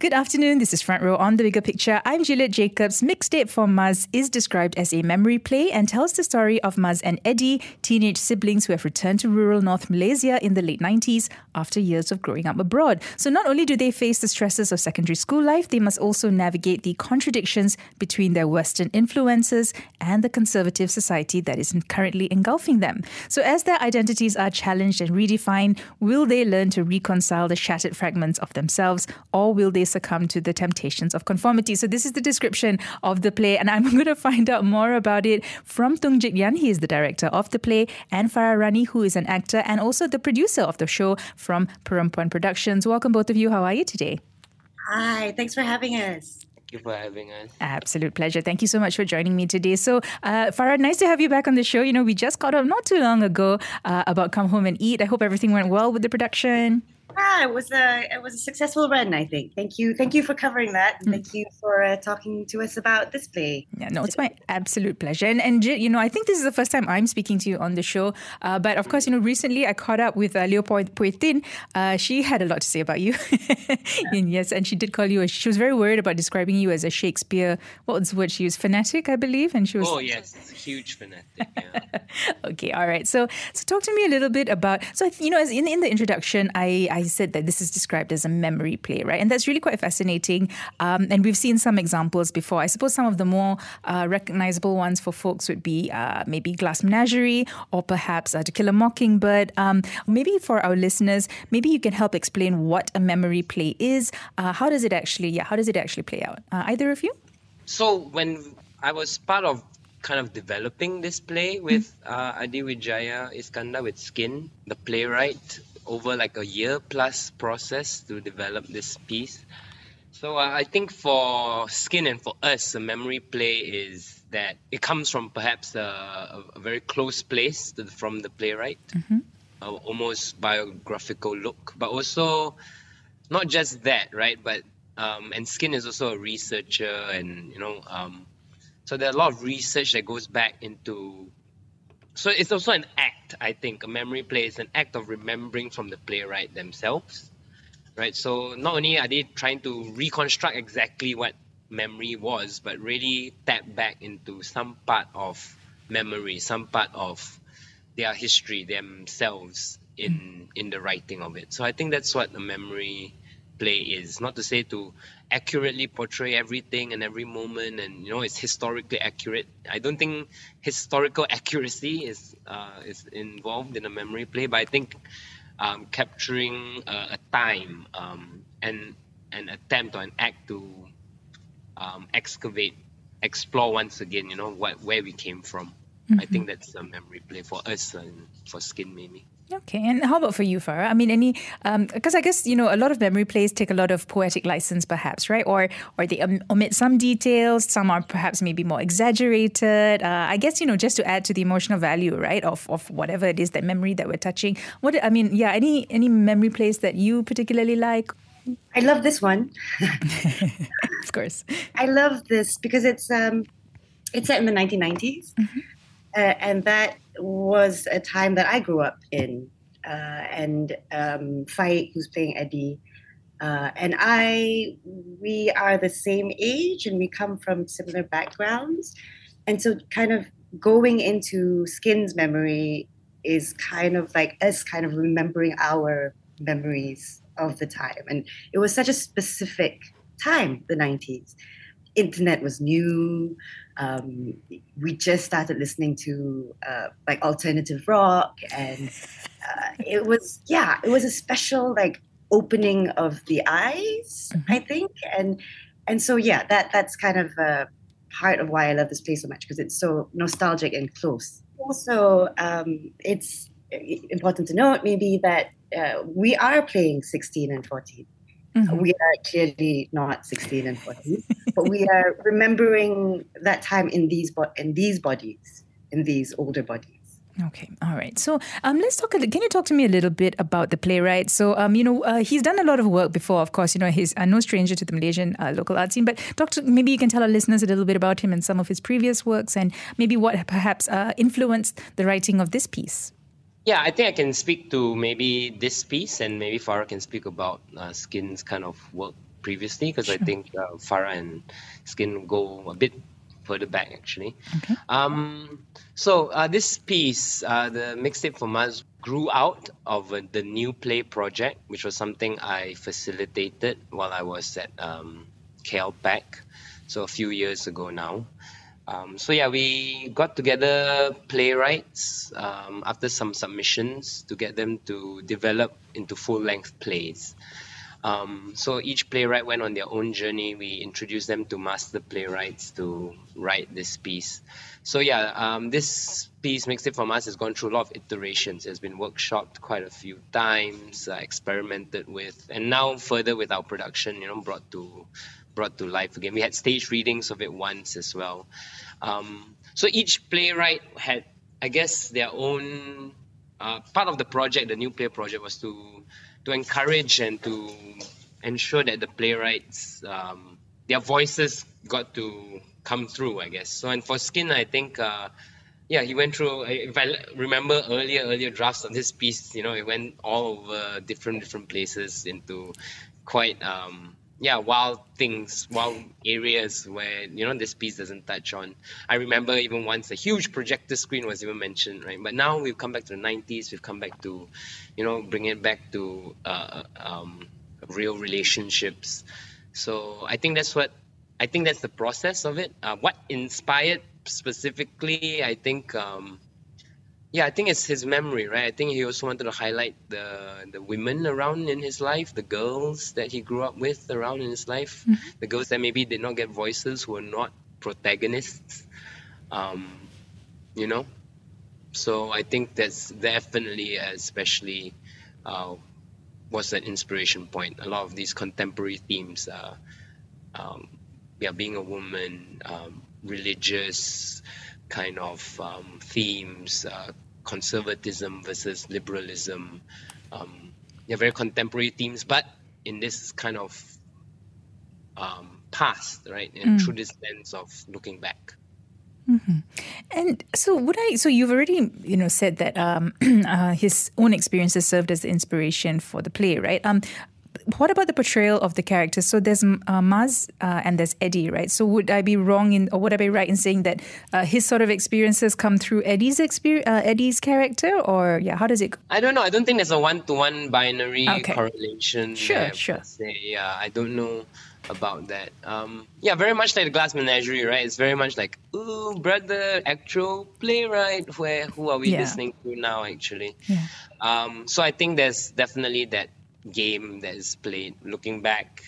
Good afternoon. This is Front Row on the Bigger Picture. I'm Juliet Jacobs. Mixtape for Maz is described as a memory play and tells the story of Maz and Edi, teenage siblings who have returned to rural North Malaysia in the late 90s after years of growing up abroad. So not only do they face the stresses of secondary school life, they must also navigate the contradictions between their Western influences and the conservative society that is currently engulfing them. So as their identities are challenged and redefined, will they learn to reconcile the shattered fragments of themselves or will they succumb to the temptations of conformity. So this is the description of the play, and I'm going to find out more about it from Tung Jit Yang. He is the director of the play, and Farah Rani, who is an actor and also the producer of the show from Perempuan Productions. Welcome, both of you. How are you today? Hi, thanks for having us. Thank you for having us. Absolute pleasure. Thank you so much for joining me today. So, uh, Farah, nice to have you back on the show. You know, we just caught up not too long ago uh, about Come Home and Eat. I hope everything went well with the production yeah, it was a it was a successful run. I think. Thank you, thank you for covering that. Mm. Thank you for uh, talking to us about this play. Yeah, no, it's my absolute pleasure. And and you know, I think this is the first time I'm speaking to you on the show. Uh, but of course, you know, recently I caught up with uh, Leow Puay Tin. Uh, she had a lot to say about you. and yes, and she did call you. A, she was very worried about describing you as a Shakespeare. What was the word she used? Fanatic, I believe. And she was. Oh yes, huge fanatic. Yeah. okay, all right. So so talk to me a little bit about. So you know, as in in the introduction, I I said that this is described as a memory play, right? And that's really quite fascinating. Um, and we've seen some examples before. I suppose some of the more uh, recognizable ones for folks would be uh, maybe Glass Menagerie or perhaps uh, To Kill a Mockingbird. Um, maybe for our listeners, maybe you can help explain what a memory play is. Uh, how does it actually, yeah, how does it actually play out? Uh, either of you? So when I was part of kind of developing this play with mm. uh, Adi Wijaya Iskandar with Skin, the playwright over like a year plus process to develop this piece. So uh, I think for Skin and for us, a memory play is that it comes from perhaps a, a very close place the, from the playwright, mm-hmm. uh, almost biographical look, but also not just that, right? But um, and Skin is also a researcher, and you know, um, so there are a lot of research that goes back into so it's also an act i think. A memory play is an act of remembering from the playwright themselves right? So not only are they trying to reconstruct exactly what memory was but really tap back into some part of memory some part of their history themselves in in the writing of it. So i think that's what a memory play is. Not to say to accurately portray everything and every moment and you know it's historically accurate. I don't think historical accuracy is uh, is involved in a memory play but i think um, capturing uh, a time um, and an attempt or an act to um, excavate explore once again you know what where we came from. Mm-hmm. i think that's a memory play for us and for skin maybe Okay, and how about for you, Farah? I mean, any because um, I guess you know a lot of memory plays take a lot of poetic license, perhaps, right? Or or they omit some details. Some are perhaps maybe more exaggerated. Uh, I guess you know just to add to the emotional value, right, of of whatever it is that memory that we're touching. What I mean, yeah, any any memory plays that you particularly like? I love this one. of course, I love this because it's um, it's set in the 1990s. Mm-hmm. Uh, and that was a time that I grew up in. Uh, and um, Faik, who's playing Edi, uh, and I, we are the same age and we come from similar backgrounds. And so, kind of going into Skin's memory is kind of like us kind of remembering our memories of the time. And it was such a specific time, the 90s. Internet was new um, we just started listening to uh, like alternative rock and uh, it was yeah it was a special like opening of the eyes mm-hmm. i think. And and so yeah that that's kind of uh, part of why i love this place so much because it's so nostalgic and close. Also um, it's important to note maybe that uh, we are playing 16 and 14 Mm-hmm. We are clearly not 16 and 14, but we are remembering that time in these bo- in these bodies, in these older bodies. Okay, all right. So um, let's talk. Can you talk to me a little bit about the playwright? So um, you know, uh, he's done a lot of work before. Of course, you know, he's uh, no stranger to the Malaysian uh, local art scene. But talk to maybe you can tell our listeners a little bit about him and some of his previous works, and maybe what perhaps uh, influenced the writing of this piece. Yeah, I think I can speak to maybe this piece, and maybe Farah can speak about uh, Skin's kind of work previously, because sure. I think uh, Farah and Skin go a bit further back actually. Okay. Um, so uh, this piece, uh, the mixtape for Maz, grew out of uh, the new play project, which was something I facilitated while I was at um, KLPAC, so a few years ago now. Um, so yeah, we got together playwrights um, after some submissions to get them to develop into full-length plays. Um, so each playwright went on their own journey. We introduced them to master playwrights to write this piece. So yeah, um, this piece, Mixtape for Maz, has gone through a lot of iterations. It has been workshopped quite a few times, uh, experimented with, and now further with our production, you know, brought to brought to life again. We had stage readings of it once as well. Um, so each playwright had, I guess, their own uh, part of the project. The new play project was to to encourage and to ensure that the playwrights um, their voices got to come through. I guess. So and for Skin, I think. Uh, yeah, he went through. If I remember earlier, earlier drafts of this piece, you know, it went all over different different places into quite um, yeah wild things wild areas where you know this piece doesn't touch on. I remember even once a huge projector screen was even mentioned right? But now we've come back to the 90s we've come back to you know bring it back to uh, um, real relationships. So i think that's what i think that's the process of it. Uh, what inspired specifically i think um, yeah, I think it's his memory, right? I think he also wanted to highlight the the women around in his life, the girls that he grew up with around in his life, mm-hmm. the girls that maybe did not get voices, who were not protagonists, um, you know. So I think that's definitely, especially, uh, was an inspiration point. A lot of these contemporary themes, uh, um, yeah, being a woman, um, religious kind of um, themes, uh, conservatism versus liberalism. Um, they're very contemporary themes, but in this kind of um, past, right? And mm. through this lens of looking back. Mm-hmm. And so, would I? So, you've already, you know, said that um, uh, his own experiences served as the inspiration for the play, right? Um, what about the portrayal of the characters? So there's uh, Maz uh, and there's Edi, right? So would I be wrong in, or would I be right in saying that uh, his sort of experiences come through Edi's experience, uh, Edi's character, or yeah, how does it? Go? I don't know. I don't think there's a one-to-one binary okay. correlation. Sure, there, sure. Yeah, I don't know about that. Um, yeah, very much like the Glass Menagerie, right? It's very much like, ooh, brother, actual playwright. Where who are we yeah. listening to now? Actually, yeah. Um, so I think there's definitely that game that is played. Looking back,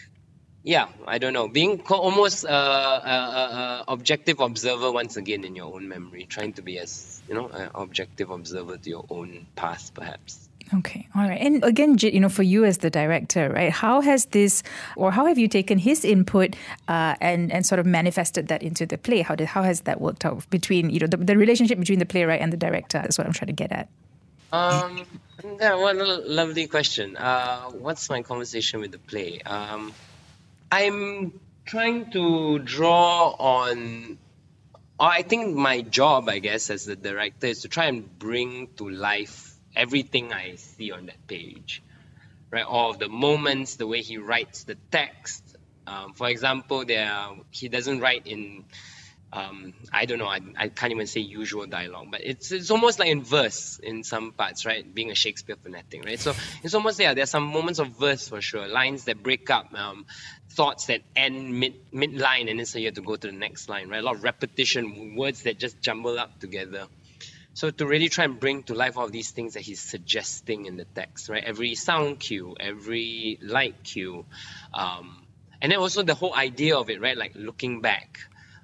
yeah, I don't know, being almost a, objective observer once again in your own memory, trying to be as you know an objective observer to your own past, perhaps. Okay, all right. And again, you know, for you as the director, right? How has this, or how have you taken his input uh, and and sort of manifested that into the play? How did how has that worked out between you know the, the relationship between the playwright and the director? Is what I'm trying to get at. Um, yeah, what a lovely question. Uh, what's my conversation with the play? Um, I'm trying to draw on. I think my job, I guess, as the director, is to try and bring to life everything I see on that page, right? All of the moments, the way he writes the text. Um, for example, there he doesn't write in um, I don't know, I, I can't even say usual dialogue, but it's it's almost like in verse in some parts, right? Being a Shakespeare fanatic, right? So it's almost yeah, there's some moments of verse for sure, lines that break up, um, thoughts that end mid mid line, and then so you have to go to the next line, right? A lot of repetition, words that just jumble up together. So to really try and bring to life all these things that he's suggesting in the text, right? Every sound cue, every light cue, um, and then also the whole idea of it, right? Like looking back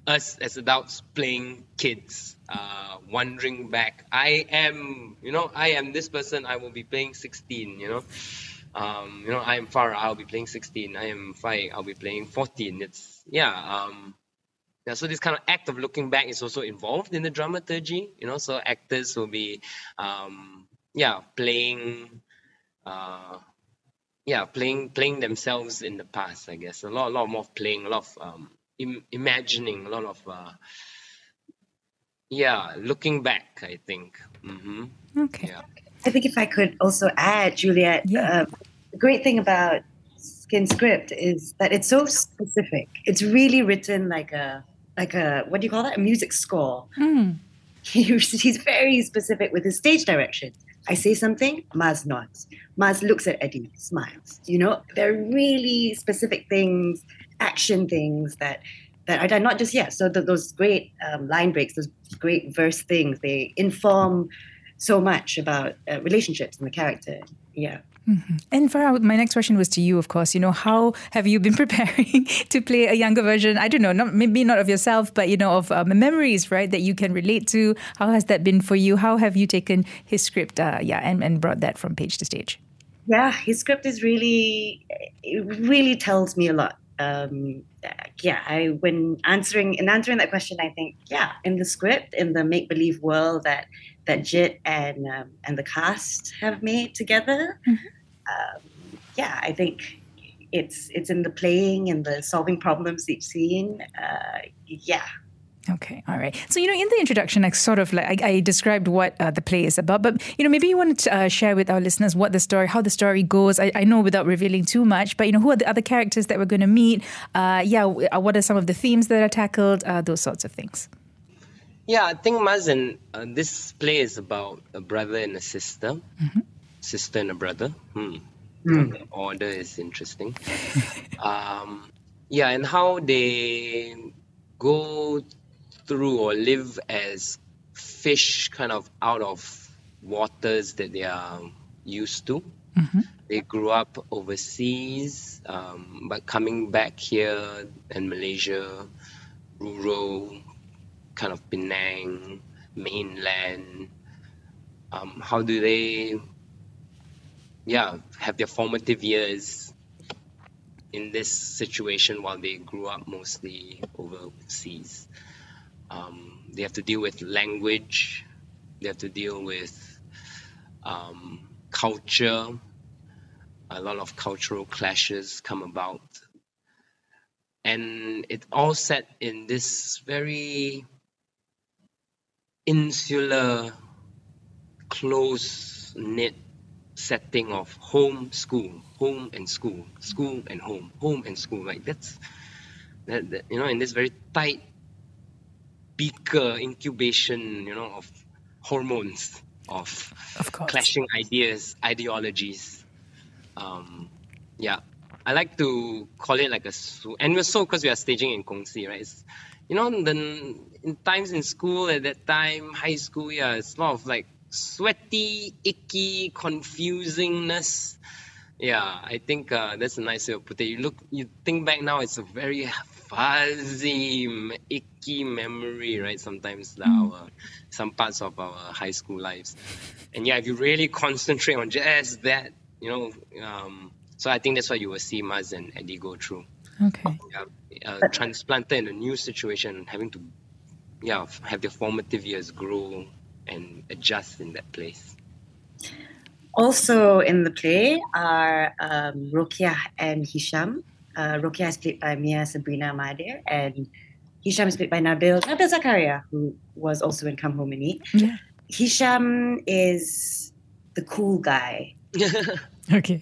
us as adults playing kids, uh, wandering back. I am, you know, I am this person. I will be playing 16. You know, um, you know, I am Farah. I'll be playing 16. I am Fai. I'll be playing 14. It's yeah. Um, yeah, so this kind of act of looking back is also involved in the dramaturgy, you know. So actors will be, um, yeah, playing, uh, yeah, playing playing themselves in the past. I guess a lot, a lot more playing, a lot of um, Im- imagining a lot of uh, yeah looking back i think mm-hmm. okay yeah. I think if I could also add, Juliet, Yeah. uh, the great thing about Skin Script is that it's so specific. It's really written like a like a what do you call that? A music score. Mm. He's, he's very specific with his stage direction. I say something, Maz nods. Maz looks at Edi, smiles. You know, they're really specific things, action things that that are done not just yet. So th- those great um, line breaks, those great verse things, they inform so much about uh, relationships and the character. Yeah. And Farah, my next question was to you, of course. You know, how have you been preparing to play a younger version? I don't know, not maybe not of yourself, but you know, of um, memories, right, that you can relate to. How has that been for you? How have you taken his script, uh, yeah, and, and brought that from page to stage? Yeah, his script is really, it really tells me a lot. Um, yeah, I when answering in answering that question, I think yeah, in the script, in the make believe world that that Jit and um, and the cast have made together, um, yeah, I think it's it's in the playing and the solving problems each scene. Uh, yeah, Okay, all right. So, you know, in the introduction, I sort of like I, I described what uh, the play is about, but you know, maybe you want to uh, share with our listeners what the story, how the story goes. I, I know without revealing too much, but you know, who are the other characters that we're going to meet? Uh, yeah, uh, what are some of the themes that are tackled? Uh, those sorts of things. Yeah, I think Mazen, uh, this play is about a brother and a sister. Sister and a brother. Hmm. The order is interesting. um, yeah, and how they go through or live as fish kind of out of waters that they are used to. They grew up overseas, um, but coming back here in Malaysia, rural, kind of Penang, mainland. Um, how do they, yeah, have their formative years in this situation while they grew up mostly overseas? Um, they have to deal with language. They have to deal with um, culture. A lot of cultural clashes come about and it all set in this very insular, close knit setting of home, school, home and school, school and home, home and school. Like that's that, that you know, in this very tight beaker incubation, you know, of hormones, of Of clashing ideas, ideologies. Um, yeah, I like to call it like a su- and we're so because we are staging in Kongsi, right? It's, you know, then in times in school at that time, high school, yeah, it's a lot of like sweaty, icky, confusingness. Yeah, I think uh, that's a nice way of putting it. You look, you think back now, it's a very fuzzy, icky memory, right? Sometimes the, our some parts of our high school lives, and yeah, if you really concentrate on just that, you know, um, so I think that's what you will see Maz and Edi go through. Okay. Yeah, uh, transplanted in a new situation, having to, yeah, have their formative years grow and adjust in that place. Also in the play are um, Rokia and Hisham. Uh, Rokia is played by Mia Sabrina Mahadir, and Hisham is played by Nabil Nabil Zakaria, who was also in Come Home and Eat. Yeah. Hisham is the cool guy, Okay.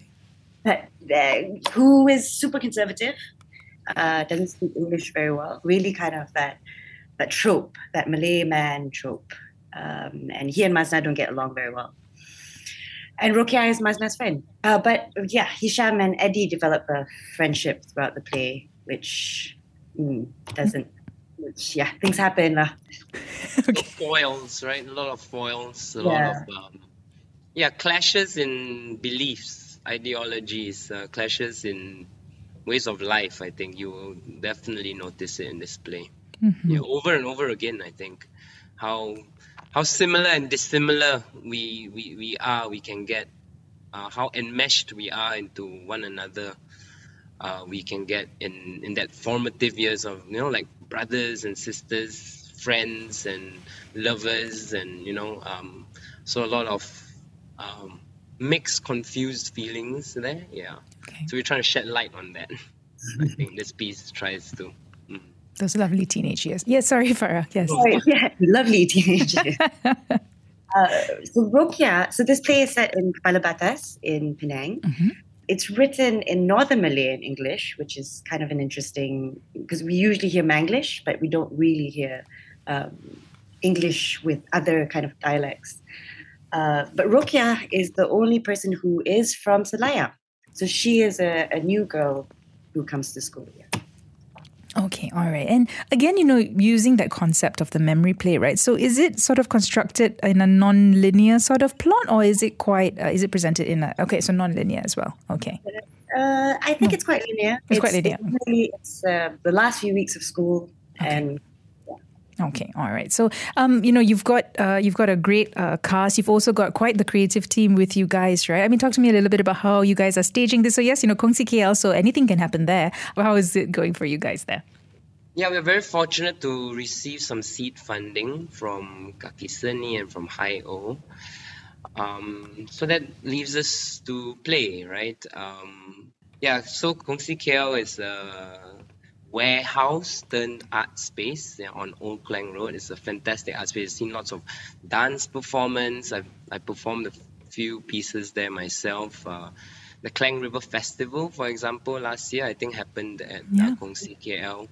but, uh, who is super conservative, uh, doesn't speak English very well. Really, kind of that that trope, that Malay man trope. Um, and he and Mazna don't get along very well. And Rokia is Mazna's friend. Uh, but yeah, Hisham and Edi develop a friendship throughout the play, which mm, doesn't. Which yeah, things happen. Uh, foils, right? A lot of foils, a Yeah. lot of um, yeah, clashes in beliefs, ideologies, uh, clashes in ways of life. I think you will definitely notice it in this play. Yeah, over and over again. I think how how similar and dissimilar we we, we are. We can get uh, how enmeshed we are into one another. Uh, we can get in in that formative years of you know like brothers and sisters, friends and lovers, and you know um, so a lot of um, mixed, confused feelings there. Yeah. Okay. So we're trying to shed light on that. I think this piece tries to. Those lovely teenage years. Yes, sorry, Farah. Yes. Sorry, yeah, lovely teenager. Uh, so Rokia, so this play is set in Kepala Batas in Penang. Mm-hmm. It's written in Northern Malay and English, which is kind of an interesting because we usually hear Manglish, but we don't really hear um, English with other kind of dialects. Uh, but Rokia is the only person who is from Selayang. So she is a, a new girl who comes to school here. Okay, all right. And again, you know, using that concept of the memory play, right? So is it sort of constructed in a non-linear sort of plot or is it quite, uh, is it presented in a, okay, so non-linear as well. Okay. Uh, I think it's quite linear. It's quite linear. It's, it's uh, the last few weeks of school and Okay, all right. So, um, you know, you've got uh, you've got a great uh, cast. You've also got quite the creative team with you guys, right? I mean, talk to me a little bit about how you guys are staging this. So, yes, you know, Kongsi KL, so anything can happen there. How is it going for you guys there? Yeah, we're very fortunate to receive some seed funding from Kakiseni and from Hi-O. Um, so that leaves us to play, right? Um, yeah, so Kongsi KL is a warehouse turned art space on Old Klang Road. It's a fantastic art space. I've seen lots of dance performance. I've, I performed a few pieces there myself. Uh, the Klang River Festival, for example, last year I think happened at Yeah. uh, Kongsi KL.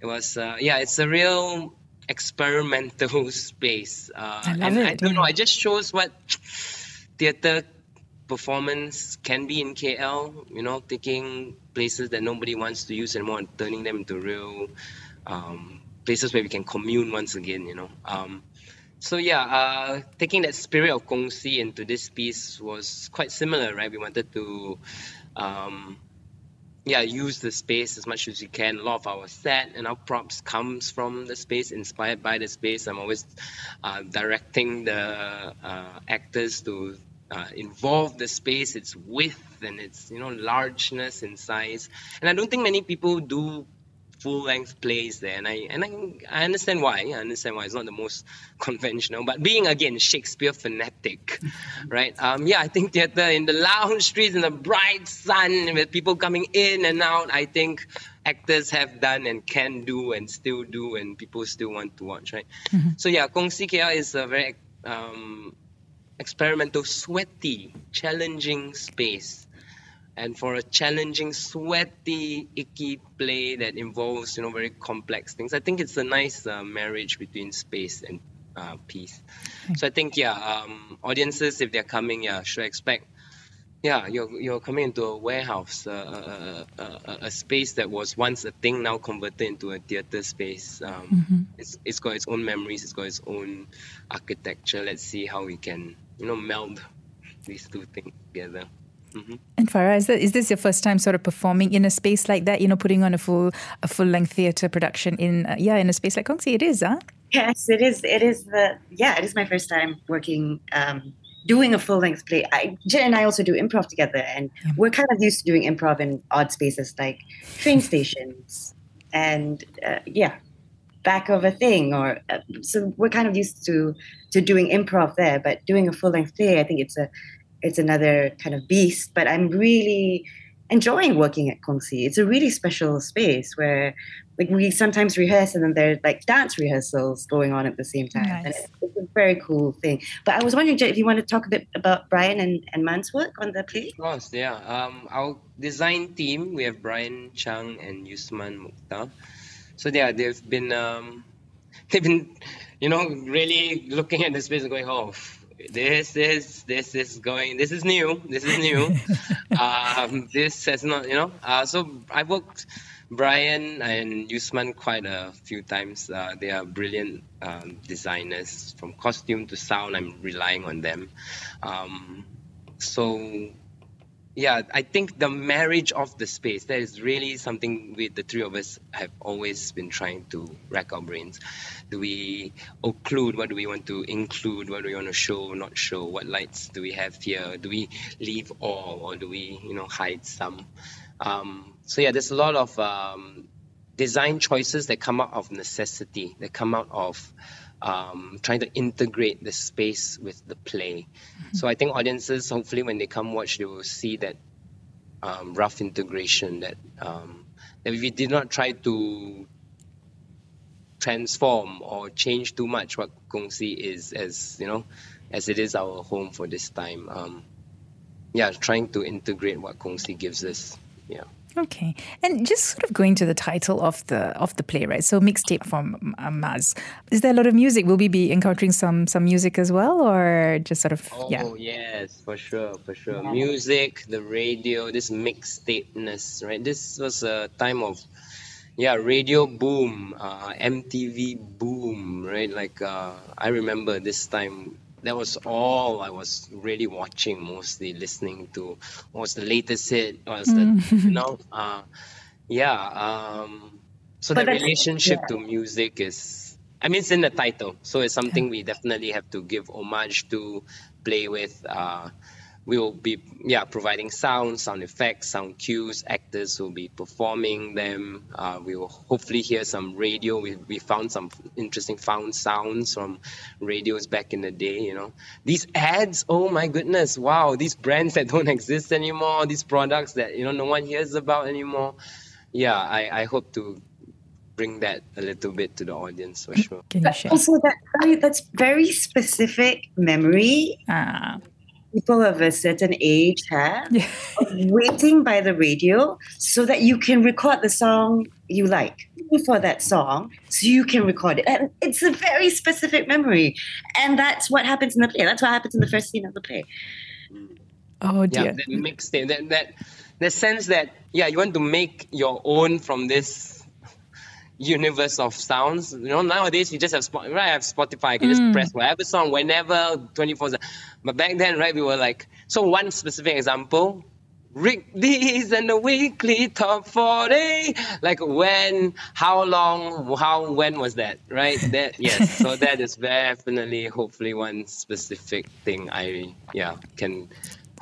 It was, uh, yeah, it's a real experimental space. Uh, I love and I don't know, it just shows what theatre performance can be in KL, you know, taking places that nobody wants to use anymore and turning them into real um, places where we can commune once again, you know. Um, so yeah, uh, taking that spirit of Kongsi into this piece was quite similar, right? We wanted to, um, yeah, use the space as much as we can. A lot of our set and our props comes from the space, inspired by the space. I'm always uh, directing the uh, actors to uh, involve the space, its width and its you know largeness and size. And I don't think many people do full length plays there, and I and I, I understand why. I understand why it's not the most conventional. But being again Shakespeare fanatic, right? Um, yeah, I think theater in the lounge streets in the bright sun with people coming in and out. I think actors have done and can do and still do, and people still want to watch, right? So yeah, Kongsi KL is a very um, experimental, sweaty, challenging space. And for a challenging, sweaty, icky play that involves, you know, very complex things, I think it's a nice uh, marriage between space and uh, peace. So I think, yeah, um, audiences, if they're coming, yeah, should expect, yeah, you're, you're coming into a warehouse, uh, a, a, a, a space that was once a thing, now converted into a theater space. Um, it's, it's got its own memories, it's got its own architecture. Let's see how we can, you know, meld these two things together. hmm And Farah, is, that, is this your first time sort of performing in a space like that? You know, putting on a full a full length theatre production in uh, yeah in a space like Kongsi? It is, huh? Yes, it is. It is the yeah. It is my first time working, um, doing a full length play. I, Jen and I also do improv together, and we're kind of used to doing improv in odd spaces like train stations and uh, yeah, back of a thing. Or uh, so we're kind of used to to doing improv there. But doing a full length play, I think it's a it's another kind of beast. But I'm really enjoying working at Kongsi. It's a really special space where like we sometimes rehearse and then there's like dance rehearsals going on at the same time. And Nice. it's, it's a very cool thing. But I was wondering, Jay, if you want to talk a bit about Brian and, and Man's work on the play? Of course, yeah. Um, our design team, we have Brian Chang and Yusman Mukhtar. So yeah, they've been um, they've been, you know, really looking at the space and going, oh, this is this is going, this is new, this is new. um, this has not, you know. Uh, so I worked Brian and Yusman quite a few times. Uh, they are brilliant um, designers from costume to sound. I'm relying on them. Um, so yeah, I think the marriage of the space that is really something we the three of us have always been trying to rack our brains. Do we occlude? What do we want to include? What do we want to show, not show? What lights do we have here? Do we leave all, or do we, you know, hide some? Um, so yeah, there's a lot of um, design choices that come out of necessity, that come out of um, trying to integrate the space with the play. So I think audiences, hopefully, when they come watch, they will see that um, rough integration. That um, that we did not try to transform or change too much what Kongsi is as you know as it is our home for this time. Um, yeah, trying to integrate what Kongsi gives us. Yeah. Okay, and just sort of going to the title of the of the play, right? So mixtape from uh, Maz. Is there a lot of music? Will we be encountering some some music as well, or just sort of? Oh yeah. yes, for sure, for sure. Music, the radio, this mixtapeness, right? This was a time of yeah, radio boom, uh, MTV boom, right? Like uh, I remember this time that was all I was really watching, mostly listening to what was the latest hit, what was the Mm. you know, uh, yeah. Um, so But the relationship yeah. to music is, I mean, it's in the title, so it's something we definitely have to give homage to, play with. Uh, we will be yeah providing sound, sound effects, sound cues. Actors will be performing them. Uh, we will hopefully hear some radio. We, we found some interesting found sounds from radios back in the day. You know these ads. Oh my goodness! Wow, these brands that don't exist anymore. These products that you know no one hears about anymore. Yeah, I, I hope to bring that a little bit to the audience for sure. Can you share? Also, that that's very specific memory Ah, people of a certain age have yeah. waiting by the radio so that you can record the song you like. For that song so you can record it. And it's a very specific memory. And that's what happens in the play. That's what happens in the first scene of the play. Oh yeah dear. that mixtape that that the sense that yeah you want to make your own from this universe of sounds. You know nowadays you just have Spot- right I have spotify. I can just hmm. press whatever song whenever 24 but back then right we were like so one specific example Rick Dees and the weekly top 40 like when how long how when was that right? That yes. So that is definitely hopefully one specific thing i yeah can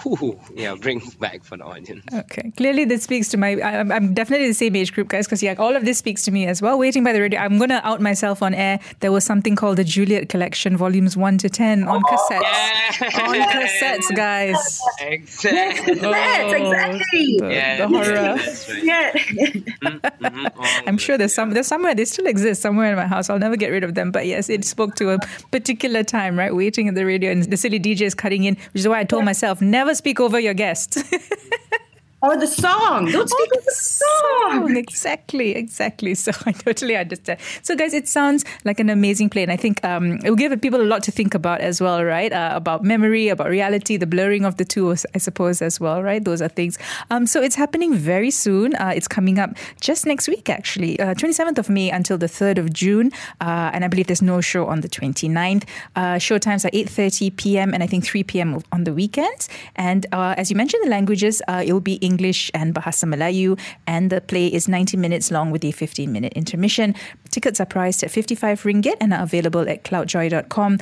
whew, yeah bring back for the audience Okay. Clearly, this speaks to my. I- I'm, I'm definitely the same age group, guys, because yeah, all of this speaks to me as well. Waiting by the radio. I'm gonna out myself on air. There was something called the Juliet Collection, volumes one to ten, on cassettes. yeah. On cassettes, guys. exactly yes exactly The, yeah the horror. that's right. yeah Mhm. Oh, I'm sure there's some there's somewhere they still exist somewhere in my house. I'll never get rid of them. But yes, it spoke to a particular time, right? Waiting at the radio and the silly DJ is cutting in, which is why I told myself never speak over your guests. or the song don't speak of the song Exactly, exactly. So I totally understand. So, guys, it sounds like an amazing play, and I think um, it will give people a lot to think about as well, right? Uh, about memory, about reality, the blurring of the two, I suppose, as well, right? Those are things. Um, so it's happening very soon. Uh, it's coming up just next week, actually, uh, 27th of May until the 3rd of June, uh, and I believe there's no show on the 29th. Uh, show times are 8:30 p.m. and I think 3 p.m. on the weekends. And uh, as you mentioned, the languages uh, it will be English and Bahasa Melayu, and the play is 90 minutes long with a 15 minute intermission. Tickets are priced at 55 ringgit and are available at cloudjoi.com.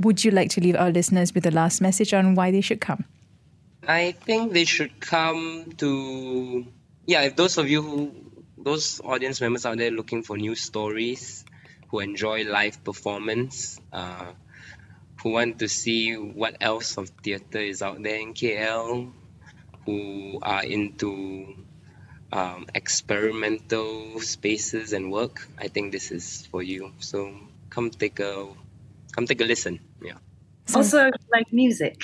Would you like to leave our listeners with a last message on why they should come? I think they should come to yeah. If those of you who those audience members out there looking for new stories, who enjoy live performance, uh, who want to see what else of theatre is out there in KL, who are into um, experimental spaces and work, I think this is for you. So come take a come take a listen. Yeah. Also like music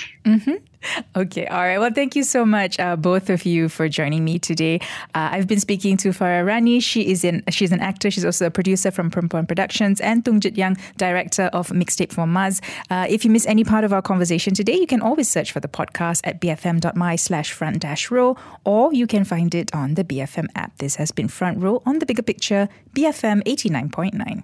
Okay, all right. Well, thank you so much, uh, both of you, for joining me today. Uh, I've been speaking to Farah Rani. She is in. She's an actor. She's also a producer from Perempuan Productions, and Tung Jit Yang, director of Mixtape for Maz. Uh, if you miss any part of our conversation today, you can always search for the podcast at bfm.my slash front dash row, or you can find it on the BFM app. This has been Front Row on the Bigger Picture, BFM eighty nine point nine.